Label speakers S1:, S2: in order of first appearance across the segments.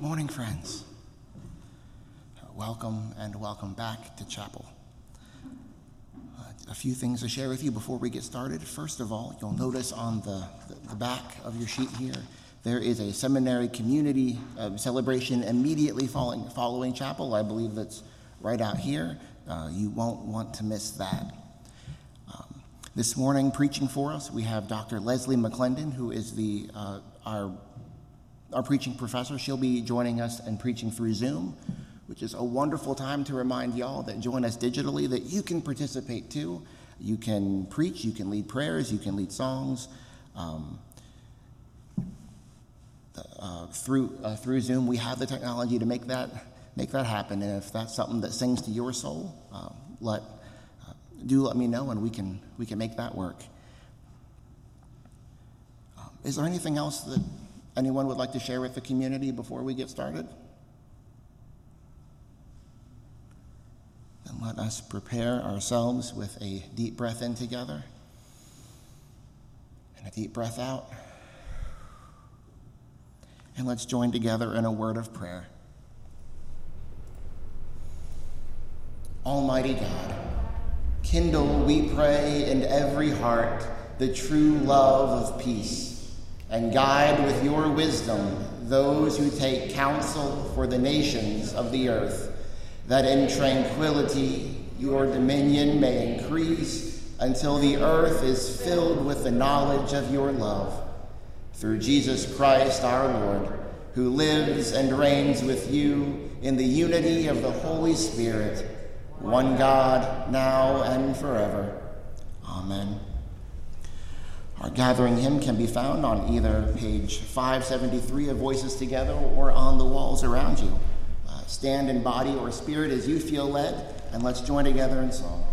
S1: Morning, friends. Welcome and welcome back to chapel. Uh, a few things to share with you before we get started. First of all, you'll notice on the, the, back of your sheet here, there is a seminary community uh, celebration immediately following, following chapel. I believe that's right out here. Uh, you won't want to miss that. Um, this morning, preaching for us, we have Dr. Lesley McClendon, who is the, uh, our our preaching professor. She'll be joining us and preaching through Zoom, which is a wonderful time to remind y'all that join us digitally that you can participate too. You can preach, you can lead prayers, you can lead songs. Um, uh, through uh, through Zoom, we have the technology to make that make that happen. And if that's something that sings to your soul, uh, let do let me know, and we can we can make that work. Um, is there anything else that Anyone would like to share with the community before we get started? Then let us prepare ourselves with a deep breath in together and a deep breath out. And let's join together in a word of prayer. Almighty God, kindle, we pray, in every heart the true love of peace and guide with your wisdom those who take counsel for the nations of the earth, that in tranquility your dominion may increase until the earth is filled with the knowledge of your love. Through Jesus Christ our Lord, who lives and reigns with you in the unity of the Holy Spirit, one God, now and forever. Amen. Our gathering hymn can be found on either page 573 of Voices Together or on the walls around you. Uh, stand in body or spirit as you feel led, and let's join together in song.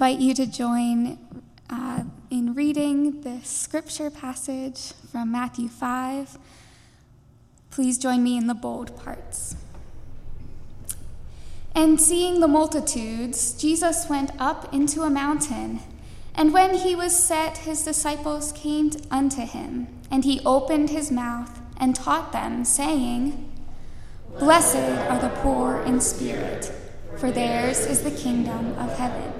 S2: Invite you to join uh, in reading the scripture passage from Matthew 5. Please join me in the bold parts. And seeing the multitudes, Jesus went up into a mountain. And when he was set, his disciples came unto him, and he opened his mouth and taught them, saying, Blessed are the poor in spirit, for theirs is the kingdom of heaven.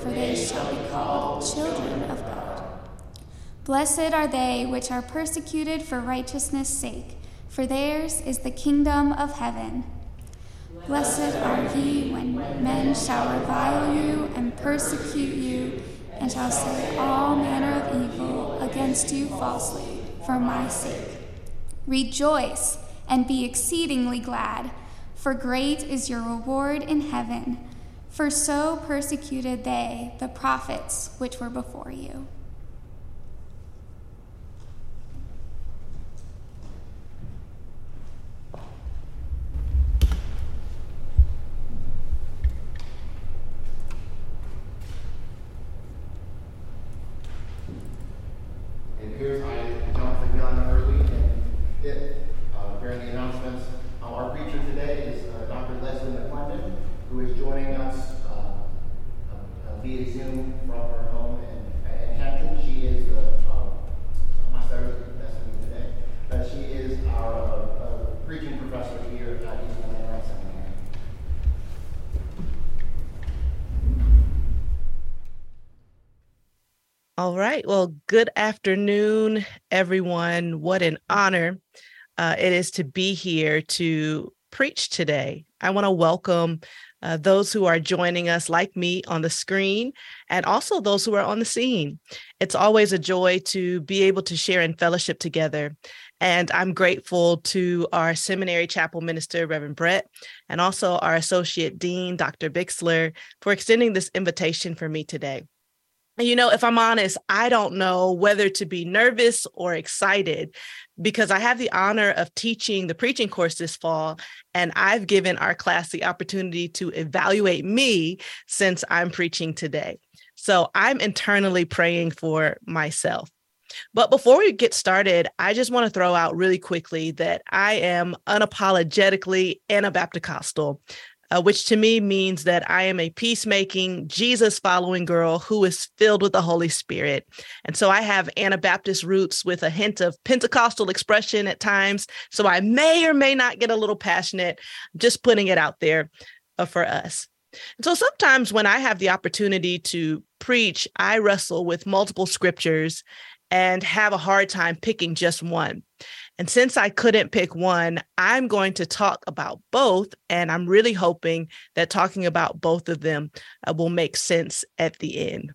S2: for they shall be called children of God. Blessed are they which are persecuted for righteousness' sake, for theirs is the kingdom of heaven. Blessed are ye when men shall revile you and persecute you, and shall say all manner of evil against you falsely for my sake. Rejoice and be exceedingly glad, for great is your reward in heaven. For so persecuted they the prophets which were before you.
S3: All right. Well, good afternoon, everyone. What an honor uh, it is to be here to preach today. I want to welcome uh, those who are joining us, like me, on the screen, and also those who are on the scene. It's always a joy to be able to share in fellowship together. And I'm grateful to our seminary chapel minister, Reverend Brett, and also our associate dean, Dr. Bixler, for extending this invitation for me today you know, if I'm honest, I don't know whether to be nervous or excited because I have the honor of teaching the preaching course this fall, and I've given our class the opportunity to evaluate me since I'm preaching today. So I'm internally praying for myself. But before we get started, I just want to throw out really quickly that I am unapologetically Anabaptist uh, which to me means that I am a peacemaking, Jesus following girl who is filled with the Holy Spirit. And so I have Anabaptist roots with a hint of Pentecostal expression at times. So I may or may not get a little passionate, just putting it out there uh, for us. And so sometimes when I have the opportunity to preach, I wrestle with multiple scriptures and have a hard time picking just one. And since I couldn't pick one, I'm going to talk about both. And I'm really hoping that talking about both of them uh, will make sense at the end.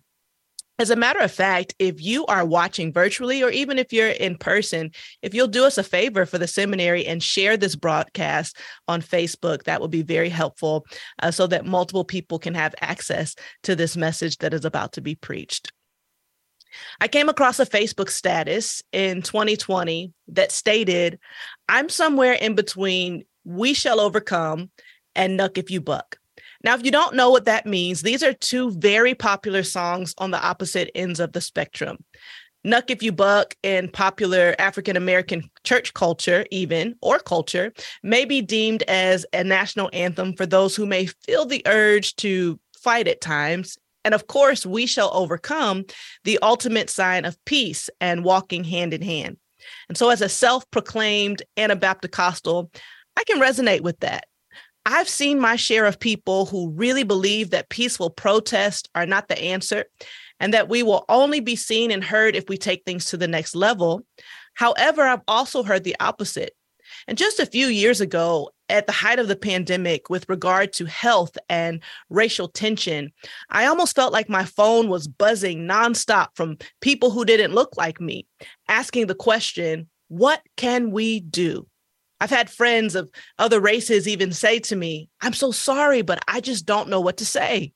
S3: As a matter of fact, if you are watching virtually or even if you're in person, if you'll do us a favor for the seminary and share this broadcast on Facebook, that would be very helpful uh, so that multiple people can have access to this message that is about to be preached. I came across a Facebook status in 2020 that stated, I'm somewhere in between We Shall Overcome and Knuck If You Buck. Now, if you don't know what that means, these are two very popular songs on the opposite ends of the spectrum. Knuck If You Buck in popular African American church culture, even or culture, may be deemed as a national anthem for those who may feel the urge to fight at times and of course, we shall overcome the ultimate sign of peace and walking hand in hand. And so, as a self proclaimed Anabaptist, I can resonate with that. I've seen my share of people who really believe that peaceful protests are not the answer and that we will only be seen and heard if we take things to the next level. However, I've also heard the opposite. And just a few years ago, at the height of the pandemic with regard to health and racial tension, I almost felt like my phone was buzzing nonstop from people who didn't look like me, asking the question, What can we do? I've had friends of other races even say to me, I'm so sorry, but I just don't know what to say.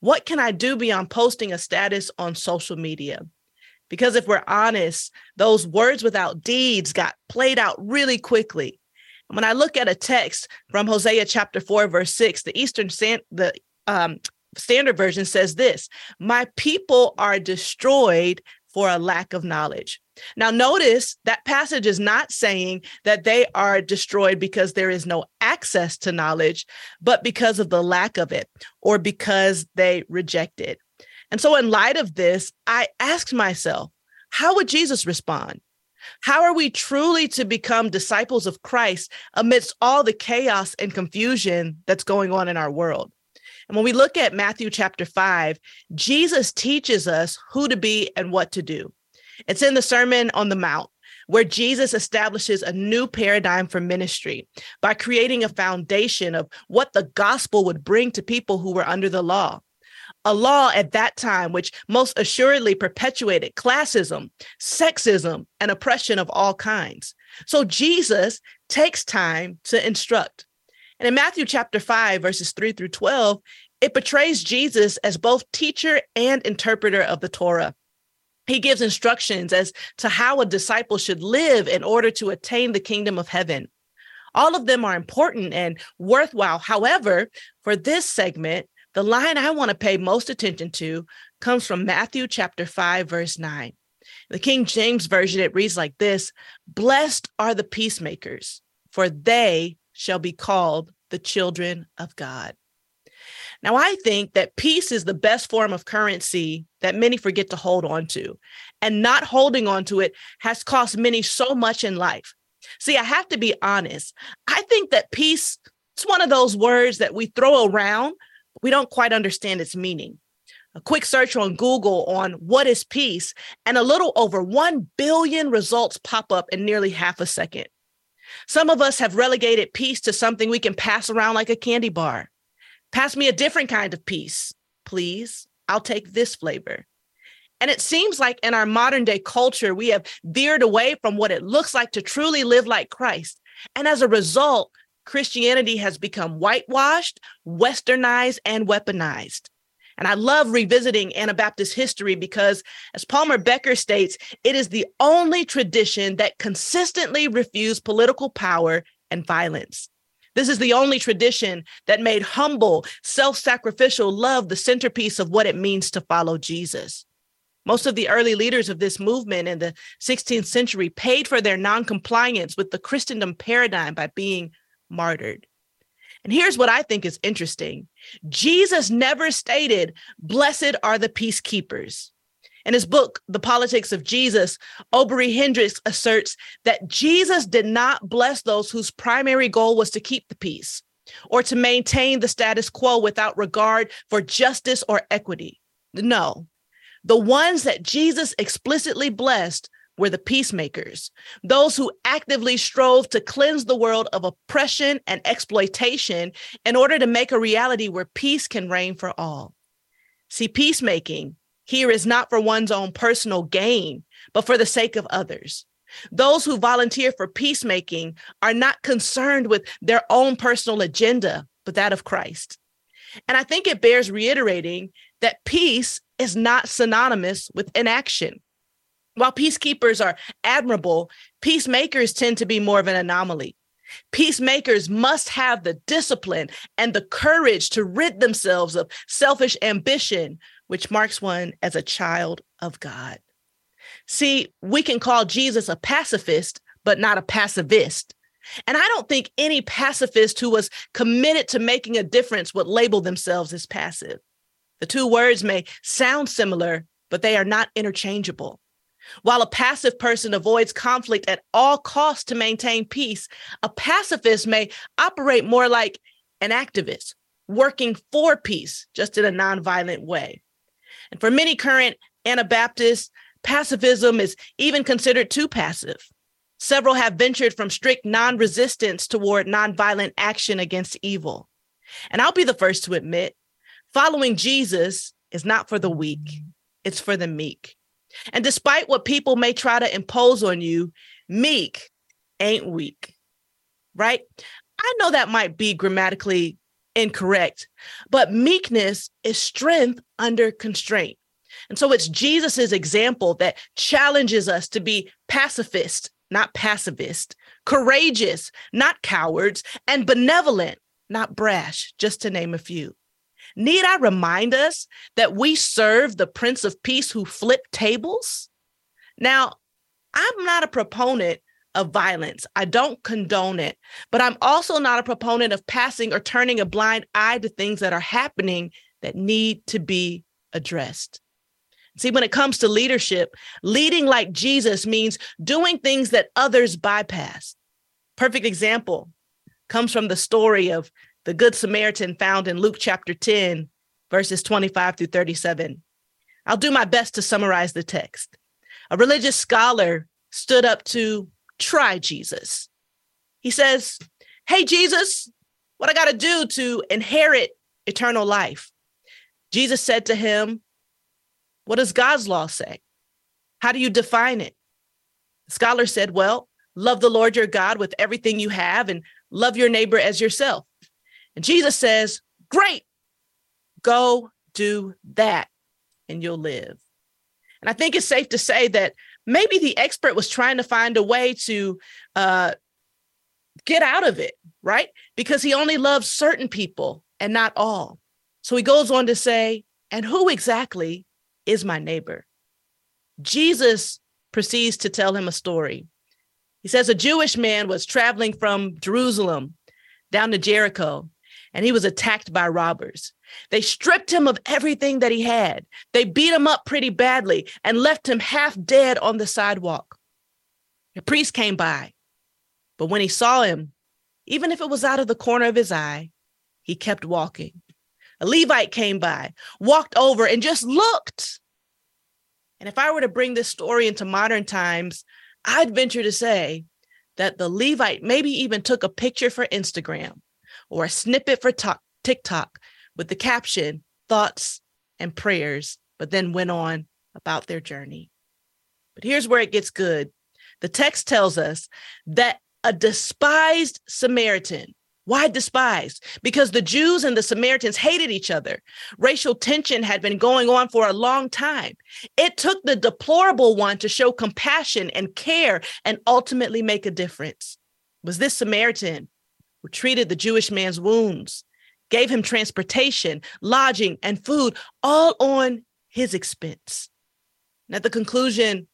S3: What can I do beyond posting a status on social media? Because if we're honest, those words without deeds got played out really quickly. When I look at a text from Hosea chapter 4, verse 6, the Eastern the um, Standard Version says this My people are destroyed for a lack of knowledge. Now, notice that passage is not saying that they are destroyed because there is no access to knowledge, but because of the lack of it or because they reject it. And so, in light of this, I asked myself, how would Jesus respond? How are we truly to become disciples of Christ amidst all the chaos and confusion that's going on in our world? And when we look at Matthew chapter 5, Jesus teaches us who to be and what to do. It's in the Sermon on the Mount where Jesus establishes a new paradigm for ministry by creating a foundation of what the gospel would bring to people who were under the law. A law at that time which most assuredly perpetuated classism, sexism, and oppression of all kinds. So Jesus takes time to instruct. And in Matthew chapter 5, verses 3 through 12, it portrays Jesus as both teacher and interpreter of the Torah he gives instructions as to how a disciple should live in order to attain the kingdom of heaven. All of them are important and worthwhile. However, for this segment, the line I want to pay most attention to comes from Matthew chapter 5, verse 9. The King James Version, it reads like this Blessed are the peacemakers, for they shall be called the children of God. Now, I think that peace is the best form of currency that many forget to hold on to. And not holding on to it has cost many so much in life. See, I have to be honest. I think that peace is one of those words that we throw around, we don't quite understand its meaning. A quick search on Google on what is peace, and a little over 1 billion results pop up in nearly half a second. Some of us have relegated peace to something we can pass around like a candy bar. Pass me a different kind of peace, please. I'll take this flavor. And it seems like in our modern day culture, we have veered away from what it looks like to truly live like Christ. And as a result, Christianity has become whitewashed, westernized, and weaponized. And I love revisiting Anabaptist history because, as Palmer Becker states, it is the only tradition that consistently refused political power and violence. This is the only tradition that made humble, self sacrificial love the centerpiece of what it means to follow Jesus. Most of the early leaders of this movement in the 16th century paid for their noncompliance with the Christendom paradigm by being martyred. And here's what I think is interesting Jesus never stated, Blessed are the peacekeepers. In his book, The Politics of Jesus, Obery Hendricks asserts that Jesus did not bless those whose primary goal was to keep the peace or to maintain the status quo without regard for justice or equity. No, the ones that Jesus explicitly blessed were the peacemakers, those who actively strove to cleanse the world of oppression and exploitation in order to make a reality where peace can reign for all. See, peacemaking here is not for one's own personal gain, but for the sake of others. Those who volunteer for peacemaking are not concerned with their own personal agenda, but that of Christ. And I think it bears reiterating that peace is not synonymous with inaction. While peacekeepers are admirable, peacemakers tend to be more of an anomaly. Peacemakers must have the discipline and the courage to rid themselves of selfish ambition, which marks one as a child of God. See, we can call Jesus a pacifist, but not a pacifist. And I don't think any pacifist who was committed to making a difference would label themselves as passive. The two words may sound similar, but they are not interchangeable. While a passive person avoids conflict at all costs to maintain peace, a pacifist may operate more like an activist, working for peace, just in a nonviolent way. And for many current Anabaptists, pacifism is even considered too passive. Several have ventured from strict non resistance toward nonviolent action against evil. And I'll be the first to admit following Jesus is not for the weak, it's for the meek. And despite what people may try to impose on you, meek ain't weak, right? I know that might be grammatically incorrect, but meekness is strength under constraint. And so it's Jesus's example that challenges us to be pacifist not pacifist, courageous, not cowards, and benevolent, not brash, just to name a few. Need I remind us that we serve the Prince of Peace who flipped tables? Now, I'm not a proponent of violence. I don't condone it, but I'm also not a proponent of passing or turning a blind eye to things that are happening that need to be addressed. See, when it comes to leadership, leading like Jesus means doing things that others bypass. Perfect example comes from the story of the Good Samaritan found in Luke chapter 10, verses 25 through 37. I'll do my best to summarize the text. A religious scholar stood up to try Jesus. He says, Hey, Jesus, what I got to do to inherit eternal life? Jesus said to him, what does God's law say? How do you define it? The scholar said, Well, love the Lord your God with everything you have and love your neighbor as yourself. And Jesus says, Great, go do that and you'll live. And I think it's safe to say that maybe the expert was trying to find a way to uh, get out of it, right? Because he only loves certain people and not all. So he goes on to say, and who exactly is my neighbor. Jesus proceeds to tell him a story. He says a Jewish man was traveling from Jerusalem down to Jericho, and he was attacked by robbers. They stripped him of everything that he had. They beat him up pretty badly and left him half dead on the sidewalk. The priest came by, but when he saw him, even if it was out of the corner of his eye, he kept walking. A Levite came by, walked over, and just looked. And if I were to bring this story into modern times, I'd venture to say that the Levite maybe even took a picture for Instagram or a snippet for TikTok with the caption, thoughts and prayers, but then went on about their journey. But here's where it gets good. The text tells us that a despised Samaritan why despised? Because the Jews and the Samaritans hated each other. Racial tension had been going on for a long time. It took the deplorable one to show compassion and care and ultimately make a difference. Was this Samaritan treated the Jewish man's wounds, gave him transportation, lodging, and food, all on his expense? And at the conclusion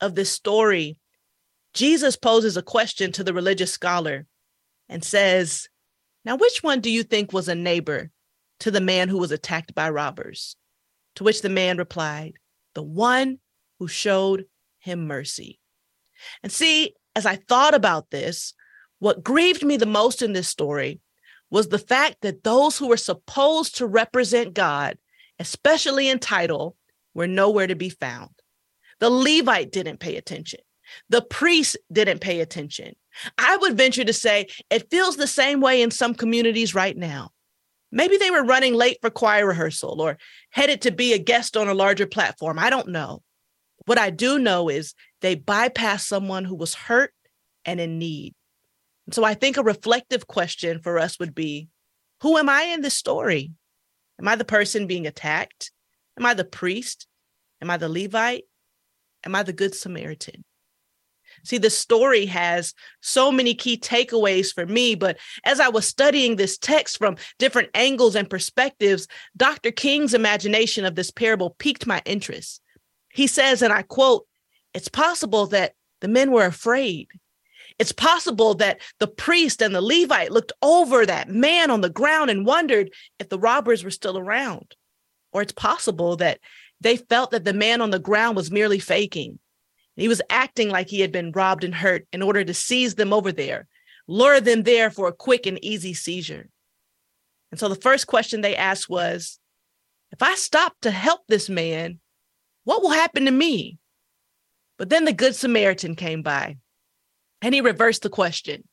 S3: of this story, Jesus poses a question to the religious scholar and says, Now, which one do you think was a neighbor to the man who was attacked by robbers? To which the man replied, The one who showed him mercy. And see, as I thought about this, what grieved me the most in this story was the fact that those who were supposed to represent God, especially in title, were nowhere to be found. The Levite didn't pay attention. The priest didn't pay attention. I would venture to say it feels the same way in some communities right now. Maybe they were running late for choir rehearsal or headed to be a guest on a larger platform. I don't know. What I do know is they bypassed someone who was hurt and in need. So I think a reflective question for us would be Who am I in this story? Am I the person being attacked? Am I the priest? Am I the Levite? Am I the Good Samaritan? See, the story has so many key takeaways for me. But as I was studying this text from different angles and perspectives, Dr. King's imagination of this parable piqued my interest. He says, and I quote, it's possible that the men were afraid. It's possible that the priest and the Levite looked over that man on the ground and wondered if the robbers were still around. Or it's possible that they felt that the man on the ground was merely faking he was acting like he had been robbed and hurt in order to seize them over there, lure them there for a quick and easy seizure. And so the first question they asked was if I stop to help this man, what will happen to me? But then the Good Samaritan came by. And he reversed the question.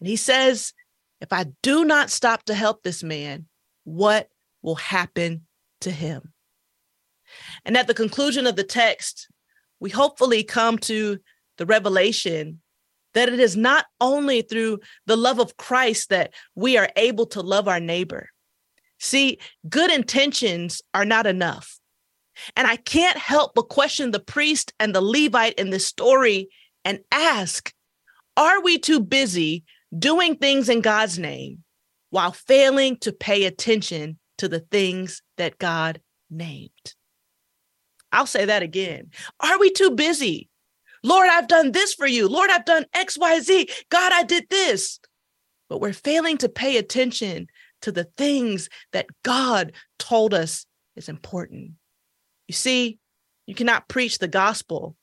S3: And he says, If I do not stop to help this man, what will happen to him? And at the conclusion of the text, we hopefully come to the revelation that it is not only through the love of Christ that we are able to love our neighbor. See, good intentions are not enough. And I can't help but question the priest and the Levite in this story and ask Are we too busy doing things in God's name while failing to pay attention to the things that God named? I'll say that again. Are we too busy? Lord, I've done this for you. Lord, I've done X, Y, Z. God, I did this. But we're failing to pay attention to the things that God told us is important. You see, you cannot preach the gospel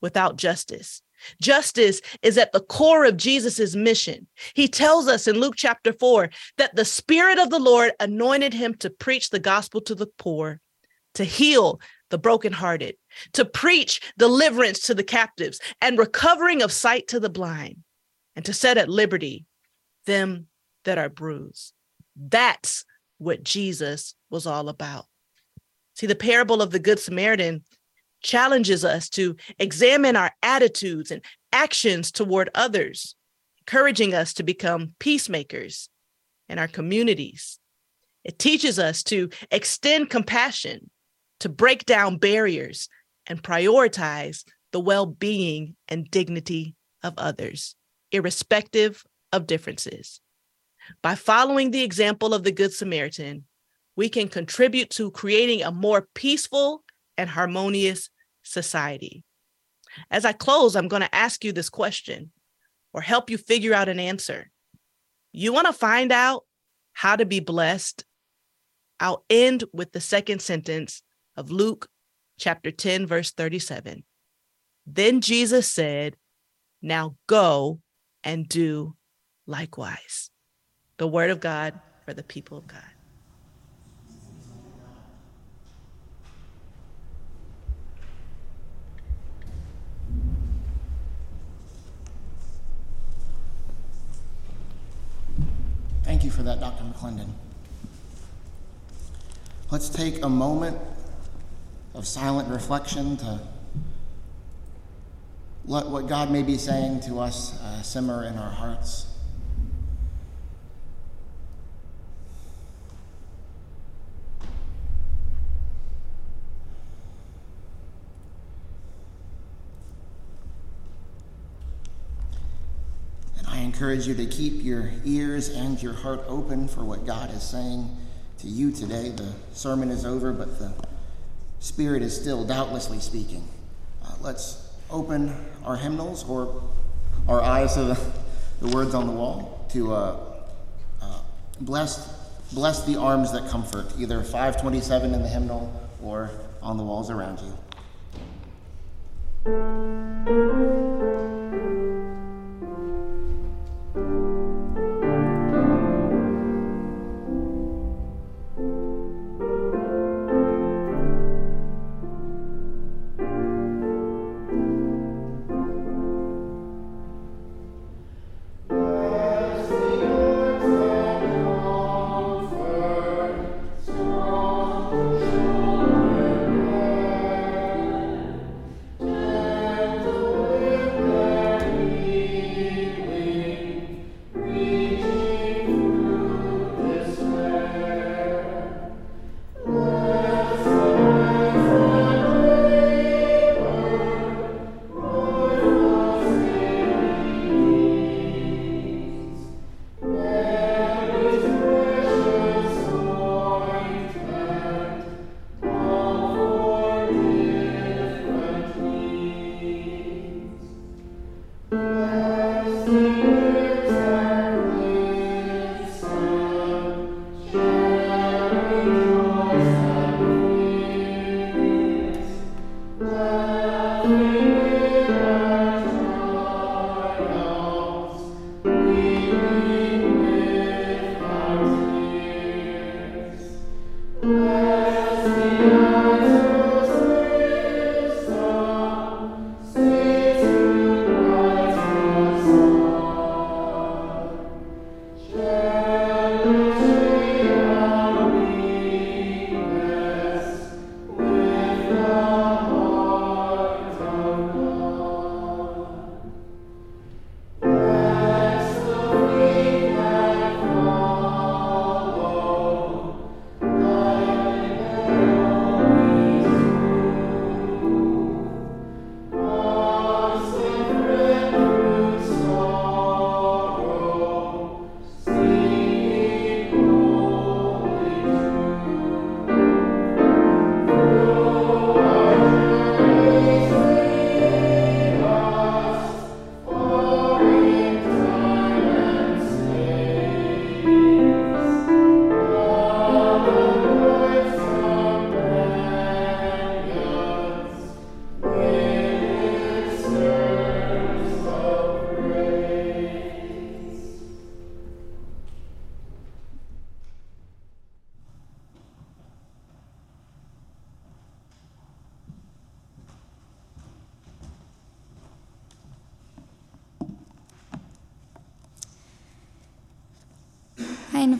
S3: without justice. Justice is at the core of Jesus's mission. He tells us in Luke chapter 4 that the Spirit of the Lord anointed him to preach the gospel to the poor, to heal the brokenhearted, to preach deliverance to the captives and recovering of sight to the blind, and to set at liberty them that are bruised. That's what Jesus was all about. See, the parable of the Good Samaritan challenges us to examine our attitudes and actions toward others, encouraging us to become peacemakers in our communities. It teaches us to extend compassion, to break down barriers, and prioritize the well being and dignity of others, irrespective of differences. By following the example of the Good Samaritan, we can contribute to creating a more peaceful and harmonious society. As I close, I'm going to ask you this question or help you figure out an answer. You want to find out how to be blessed? I'll end with the second sentence of Luke chapter 10, verse 37. Then Jesus said, Now go and do likewise. The word of God for the people of God.
S1: Thank you for that, Dr. McClendon. Let's take a moment of silent reflection to let what God may be saying to us uh, simmer in our hearts. And I encourage you to keep your ears and your heart open for what God is saying to you today. The sermon is over, but the Spirit is still doubtlessly speaking. Uh, let's open our hymnals or our eyes to the, the words on the wall to uh, uh, bless, bless the arms that comfort, either 527 in the hymnal or on the walls around you.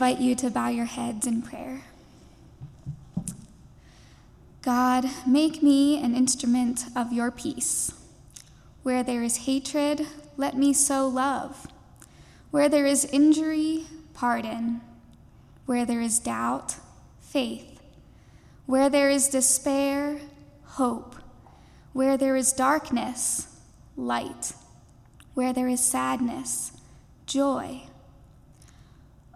S2: Invite you to bow your heads in prayer. God, make me an instrument of your peace. Where there is hatred, let me sow love. Where there is injury, pardon. Where there is doubt, faith. Where there is despair, hope. Where there is darkness, light. Where there is sadness, joy.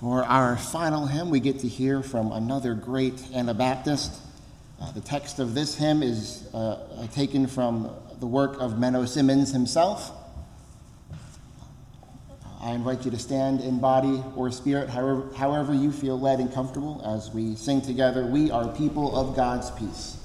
S1: For our final hymn, we get to hear from another great Anabaptist. Uh, the text of this hymn is uh, taken from the work of Menno Simons himself. I invite you to stand in body or spirit, however, however you feel led and comfortable, as we sing together, We Are People of God's Peace.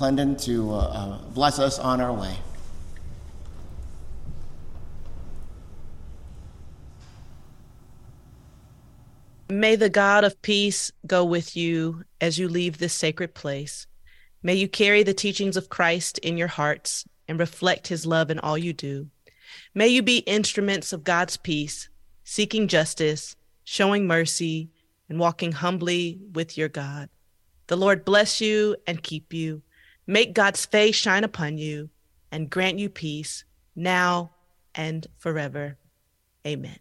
S1: McClendon to uh, uh, bless us on our way.
S3: May the God of peace go with you as you leave this sacred place. May you carry the teachings of Christ in your hearts and reflect his love in all you do. May you be instruments of God's peace, seeking justice, showing mercy, and walking humbly with your God. The Lord bless you and keep you, make God's face shine upon you, and grant you peace now and forever. Amen.